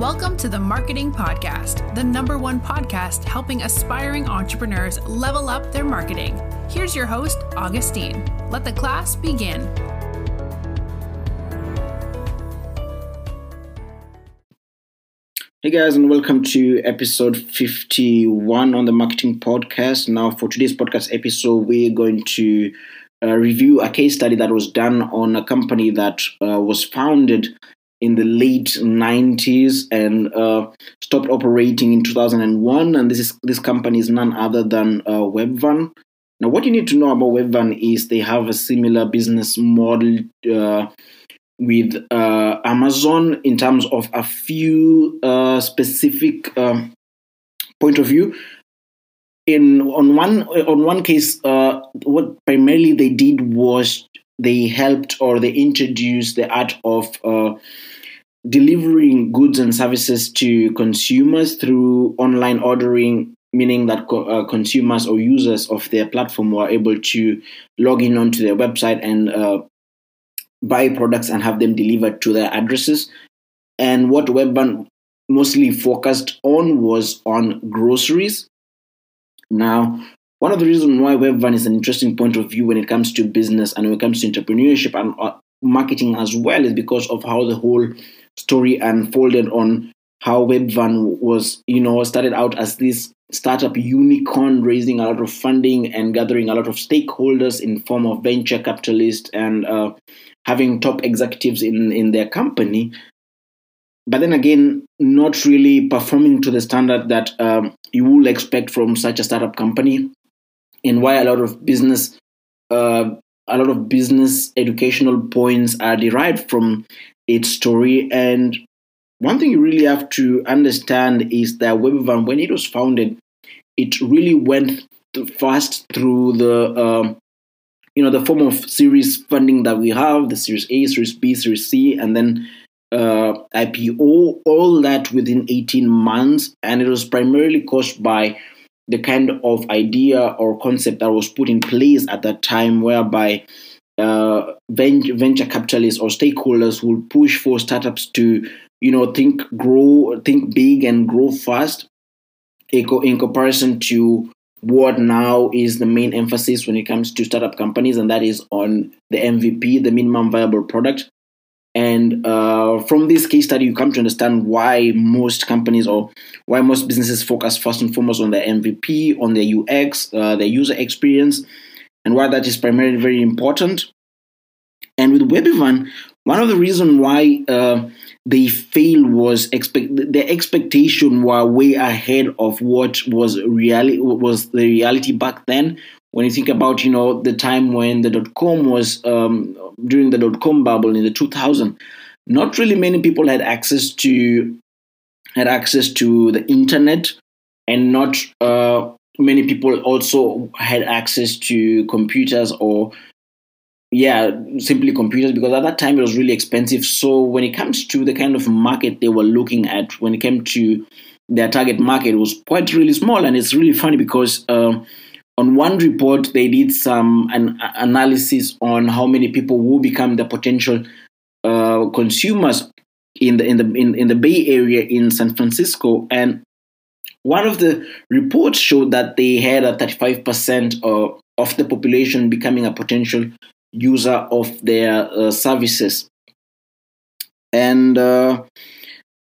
Welcome to the Marketing Podcast, the number one podcast helping aspiring entrepreneurs level up their marketing. Here's your host, Augustine. Let the class begin. Hey guys, and welcome to episode 51 on the Marketing Podcast. Now, for today's podcast episode, we're going to uh, review a case study that was done on a company that uh, was founded in the late 90s and uh, stopped operating in 2001. And this is this company is none other than uh, Webvan. Now, what you need to know about Webvan is they have a similar business model uh, with uh, Amazon in terms of a few uh, specific um, point of view. In on one on one case, uh, what primarily they did was they helped or they introduced the art of uh, delivering goods and services to consumers through online ordering meaning that co- uh, consumers or users of their platform were able to log in onto their website and uh, buy products and have them delivered to their addresses. And what Webvan mostly focused on was on groceries. Now, one of the reasons why Webvan is an interesting point of view when it comes to business and when it comes to entrepreneurship and uh, marketing as well is because of how the whole story unfolded on how Webvan was, you know, started out as this startup unicorn, raising a lot of funding and gathering a lot of stakeholders in form of venture capitalists and uh, having top executives in in their company. But then again, not really performing to the standard that um, you will expect from such a startup company, and why a lot of business, uh, a lot of business educational points are derived from its story. And one thing you really have to understand is that Webvan, when it was founded, it really went fast through the um, you know the form of series funding that we have the series a series b series c and then uh, ipo all that within 18 months and it was primarily caused by the kind of idea or concept that was put in place at that time whereby uh, venture capitalists or stakeholders will push for startups to you know think grow think big and grow fast in comparison to what now is the main emphasis when it comes to startup companies and that is on the mvp the minimum viable product and uh, from this case study you come to understand why most companies or why most businesses focus first and foremost on their mvp on their ux uh, their user experience and why that is primarily very important. And with Webvan, one of the reasons why uh, they failed was expect their expectation were way ahead of what was reality was the reality back then. When you think about you know the time when the dot com was um, during the dot com bubble in the 2000, not really many people had access to had access to the internet, and not uh, many people also had access to computers or yeah simply computers because at that time it was really expensive. So when it comes to the kind of market they were looking at when it came to their target market was quite really small and it's really funny because uh, on one report they did some an analysis on how many people will become the potential uh, consumers in the in the in, in the bay area in san francisco and one of the reports showed that they had a 35% of, of the population becoming a potential user of their uh, services. And uh,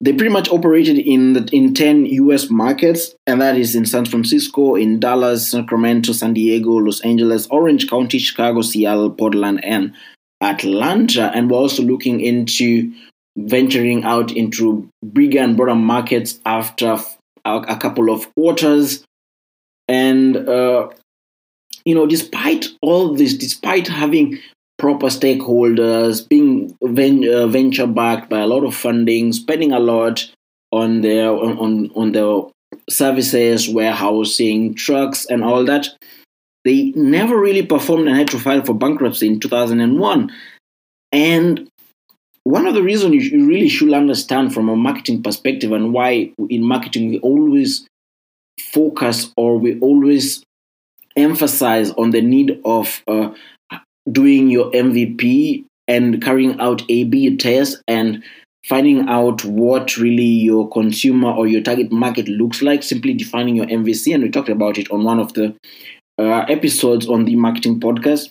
they pretty much operated in the, in 10 US markets, and that is in San Francisco, in Dallas, Sacramento, San Diego, Los Angeles, Orange County, Chicago, Seattle, Portland, and Atlanta. And we're also looking into venturing out into bigger and broader markets after a, couple of quarters. And, uh, you know, despite all this, despite having proper stakeholders, venture backed by a lot of funding, spending a lot on their on, on, their services, warehousing, trucks, and all that, they never really performed and had to file for bankruptcy in 2001. And one of the reasons you really should understand from a marketing perspective and why in marketing we always focus or we always emphasize on the need of uh, doing your MVP and carrying out A/B tests and finding out what really your consumer or your target market looks like, simply defining your MVC. And we talked about it on one of the uh, episodes on the marketing podcast.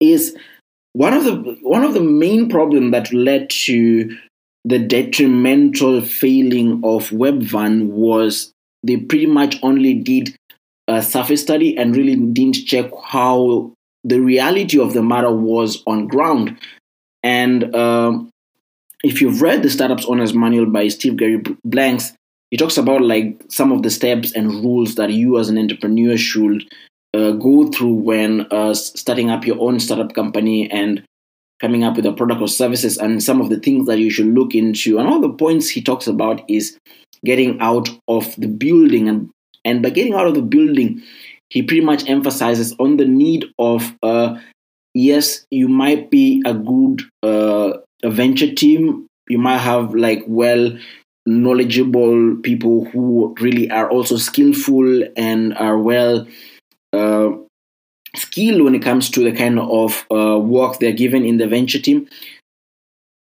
Is one of the one of the main problem that led to the detrimental failing of Webvan was they pretty much only did a surface study and really didn't check how the reality of the matter was on ground. And um, if you've read the Startups Owner's Manual by Steve Gary Blanks, he talks about like some of the steps and rules that you as an entrepreneur should uh, go through when uh, starting up your own startup company and coming up with a product or services and some of the things that you should look into. And all the points he talks about is getting out of the building and and by getting out of the building, he pretty much emphasizes on the need of uh, yes, you might be a good uh, venture team. You might have like well knowledgeable people who really are also skillful and are well uh, skilled when it comes to the kind of uh, work they're given in the venture team.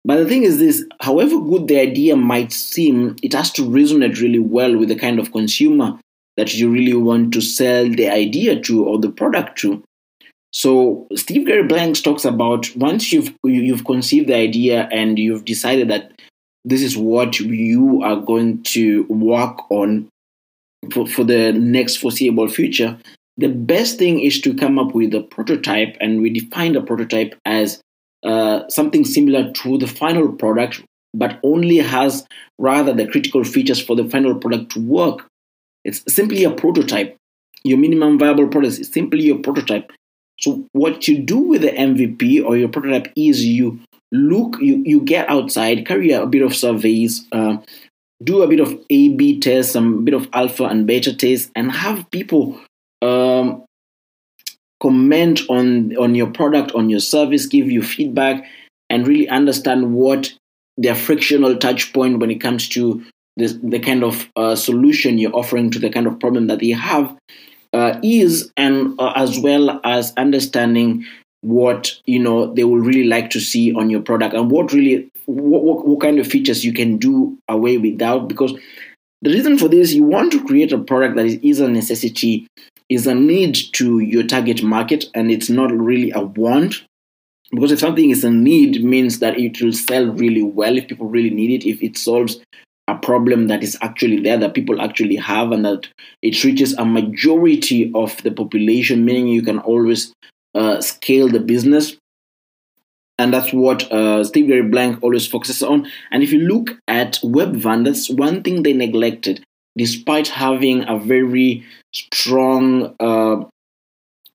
But the thing is this, however good the idea might seem, it has to resonate really well with the kind of consumer that you really want to sell the idea to or the product to. So Steve Gary Blanks talks about once you've you've conceived the idea and you've decided that this is what you are going to work on for, for the next foreseeable future, the best thing is to come up with a prototype, and we define the prototype as uh, something similar to the final product, but only has rather the critical features for the final product to work. It's simply a prototype. Your minimum viable product is simply your prototype. So what you do with the MVP or your prototype is you look, you, you get outside, carry a bit of surveys, uh, do a bit of A/B tests, some bit of alpha and beta tests, and have people um, comment on on your product, on your service, give you feedback, and really understand what their frictional touch point when it comes to this, the kind of uh, solution you're offering to the kind of problem that they have uh, is, and uh, as well as understanding what you know they will really like to see on your product and what really what, what, what kind of features you can do away without because the reason for this you want to create a product that is, is a necessity is a need to your target market and it's not really a want. Because if something is a need means that it will sell really well if people really need it if it solves a problem that is actually there that people actually have and that it reaches a majority of the population meaning you can always uh, scale the business and that's what uh, Steve Gary Blank always focuses on. And if you look at Webvan, that's one thing they neglected, despite having a very strong, uh,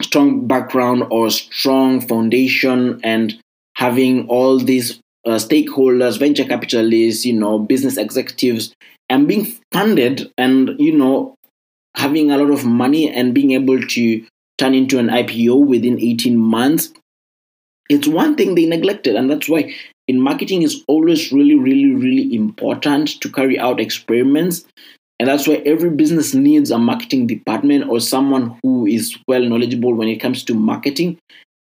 strong background or strong foundation, and having all these uh, stakeholders, venture capitalists, you know, business executives, and being funded, and you know, having a lot of money and being able to turn into an IPO within 18 months it's one thing they neglected and that's why in marketing is always really really really important to carry out experiments and that's why every business needs a marketing department or someone who is well knowledgeable when it comes to marketing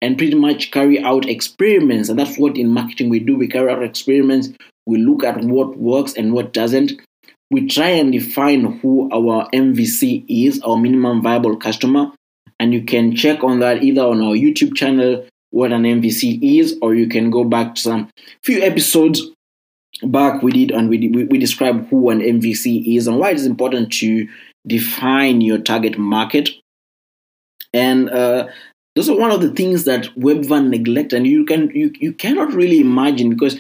and pretty much carry out experiments. And that's what in marketing we do. We carry out experiments. We look at what works and what doesn't. We try and define who our mvc is our minimum viable customer. And you can check on that either on our youtube channel what an MVC is, or you can go back to some few episodes back we did and we, we, we described who an MVC is and why it is important to define your target market. And uh, those are one of the things that Webvan neglect, and you can you, you cannot really imagine because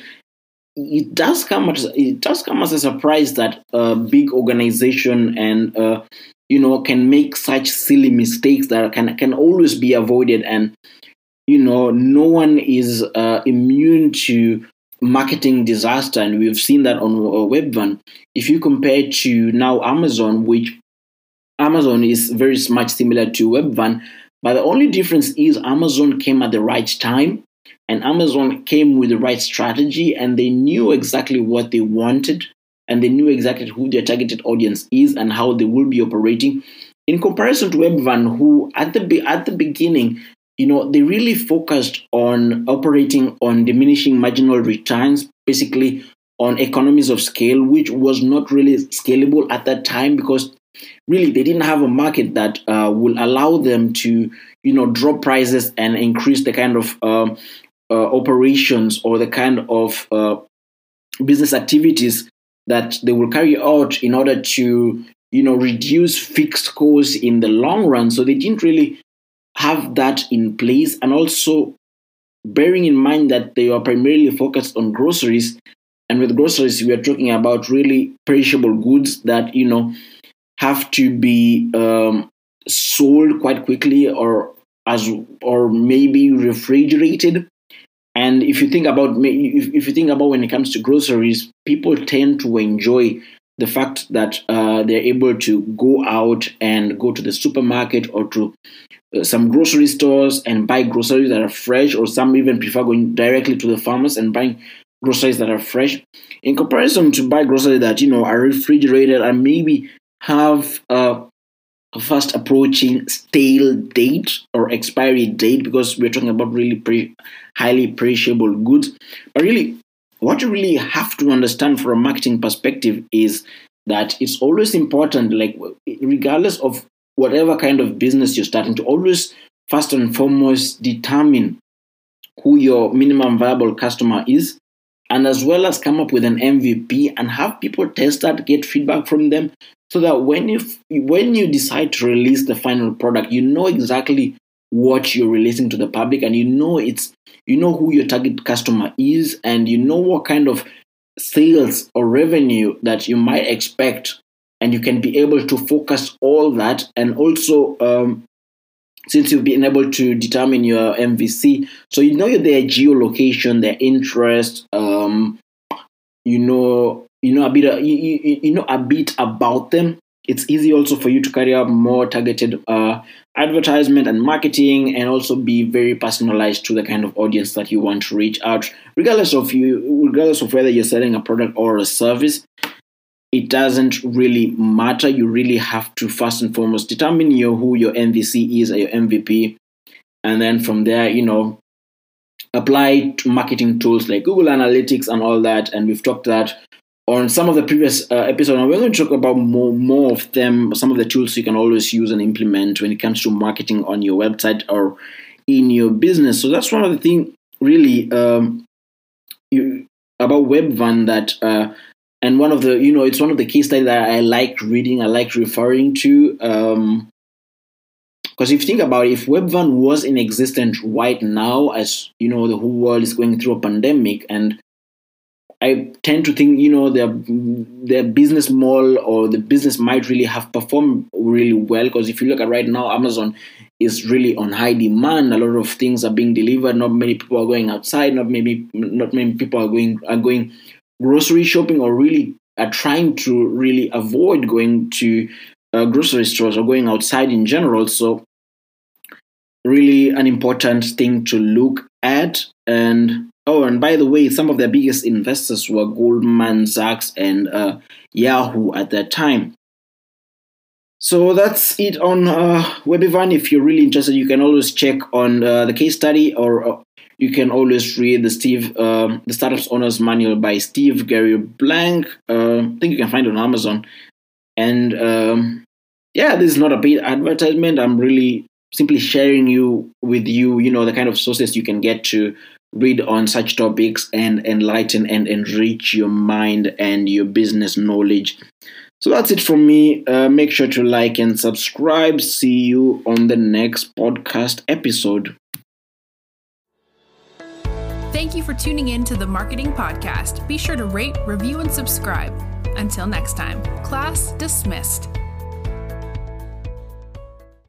it does come as it does come as a surprise that a big organization and uh, you know can make such silly mistakes that can can always be avoided and you know, no one is uh, immune to marketing disaster, and we've seen that on uh, Webvan. If you compare to now Amazon, which Amazon is very much similar to Webvan, but the only difference is Amazon came at the right time, and Amazon came with the right strategy, and they knew exactly what they wanted, and they knew exactly who their targeted audience is and how they will be operating. In comparison to Webvan, who at the at the beginning you know, they really focused on operating on diminishing marginal returns, basically on economies of scale, which was not really scalable at that time because really they didn't have a market that uh, will allow them to you know drop prices and increase the kind of um, uh, operations or the kind of uh, business activities that they will carry out in order to you know reduce fixed costs in the long run. So they didn't really have that in place. And also bearing in mind that they are primarily focused on groceries and with groceries we are talking about really perishable goods that you know have to be um, sold quite quickly or as or maybe refrigerated. And if you think about if, you think about when it comes to groceries people tend to enjoy the fact that uh, they're able to go out and go to the supermarket or to uh, some grocery stores and buy groceries that are fresh, or some even prefer going directly to the farmers and buying groceries that are fresh, in comparison to buy groceries that you know are refrigerated and maybe have a fast approaching stale date or expiry date because we're talking about really pre- highly perishable goods. But really, what you really have to understand from a marketing perspective is that it's always important, like regardless of whatever kind of business you're starting, to always first and foremost determine who your minimum viable customer is, and as well as come up with an MVP and have people test that, get feedback from them, so that when you when you decide to release the final product, you know exactly what you're releasing to the public and you know it's you know who your target customer is and you know what kind of sales or revenue that you might expect and you can be able to focus all that and also um, since you've been able to determine your mvc so you know their geolocation their interest um, you know you know a bit you, you, you know a bit about them. It's easy also for you to carry out more targeted uh, advertisement and marketing and also be very personalized to the kind of audience that you want to reach out regardless of you regardless of whether you're selling a product or a service it doesn't really matter. You really have to first and foremost determine your who your mvc is or your mvp and then from there you know apply marketing tools like google analytics and all that. And we've talked that on some of the previous uh, episodes, and we're going to talk about more more of them, some of the tools you can always use and implement when it comes to marketing on your website or in your business. So that's one of the things really um, you, about Webvan that, uh, and one of the you know it's one of the case studies that I like reading, I like referring to. Um, because if you think about it, if Webvan was in existence right now, as you know, the whole world is going through a pandemic, and I tend to think, you know, their their business model or the business might really have performed really well. Because if you look at right now, Amazon is really on high demand. A lot of things are being delivered. Not many people are going outside. Not maybe not many people are going are going grocery shopping or really are trying to really avoid going to uh, grocery stores or going outside in general. So really an important thing to look at and Oh, and by the way, some of their biggest investors were Goldman Sachs and uh, Yahoo at that time. So that's it on uh. If you're really interested, you can always check on uh, the case study, or uh, you can always read the Steve, um, the Startups Owners Manual by Steve Gary Blank. Uh, I think you can find it on Amazon. And um, yeah, this is not a paid advertisement. I'm really simply sharing you with you, you know, the kind of sources you can get to read on such topics and enlighten and enrich your mind and your business knowledge. So that's it from me. Uh, make sure to like and subscribe. See you on the next podcast episode. Thank you for tuning in to the Marketing Podcast. Be sure to rate, review, and subscribe. Until next time, class dismissed.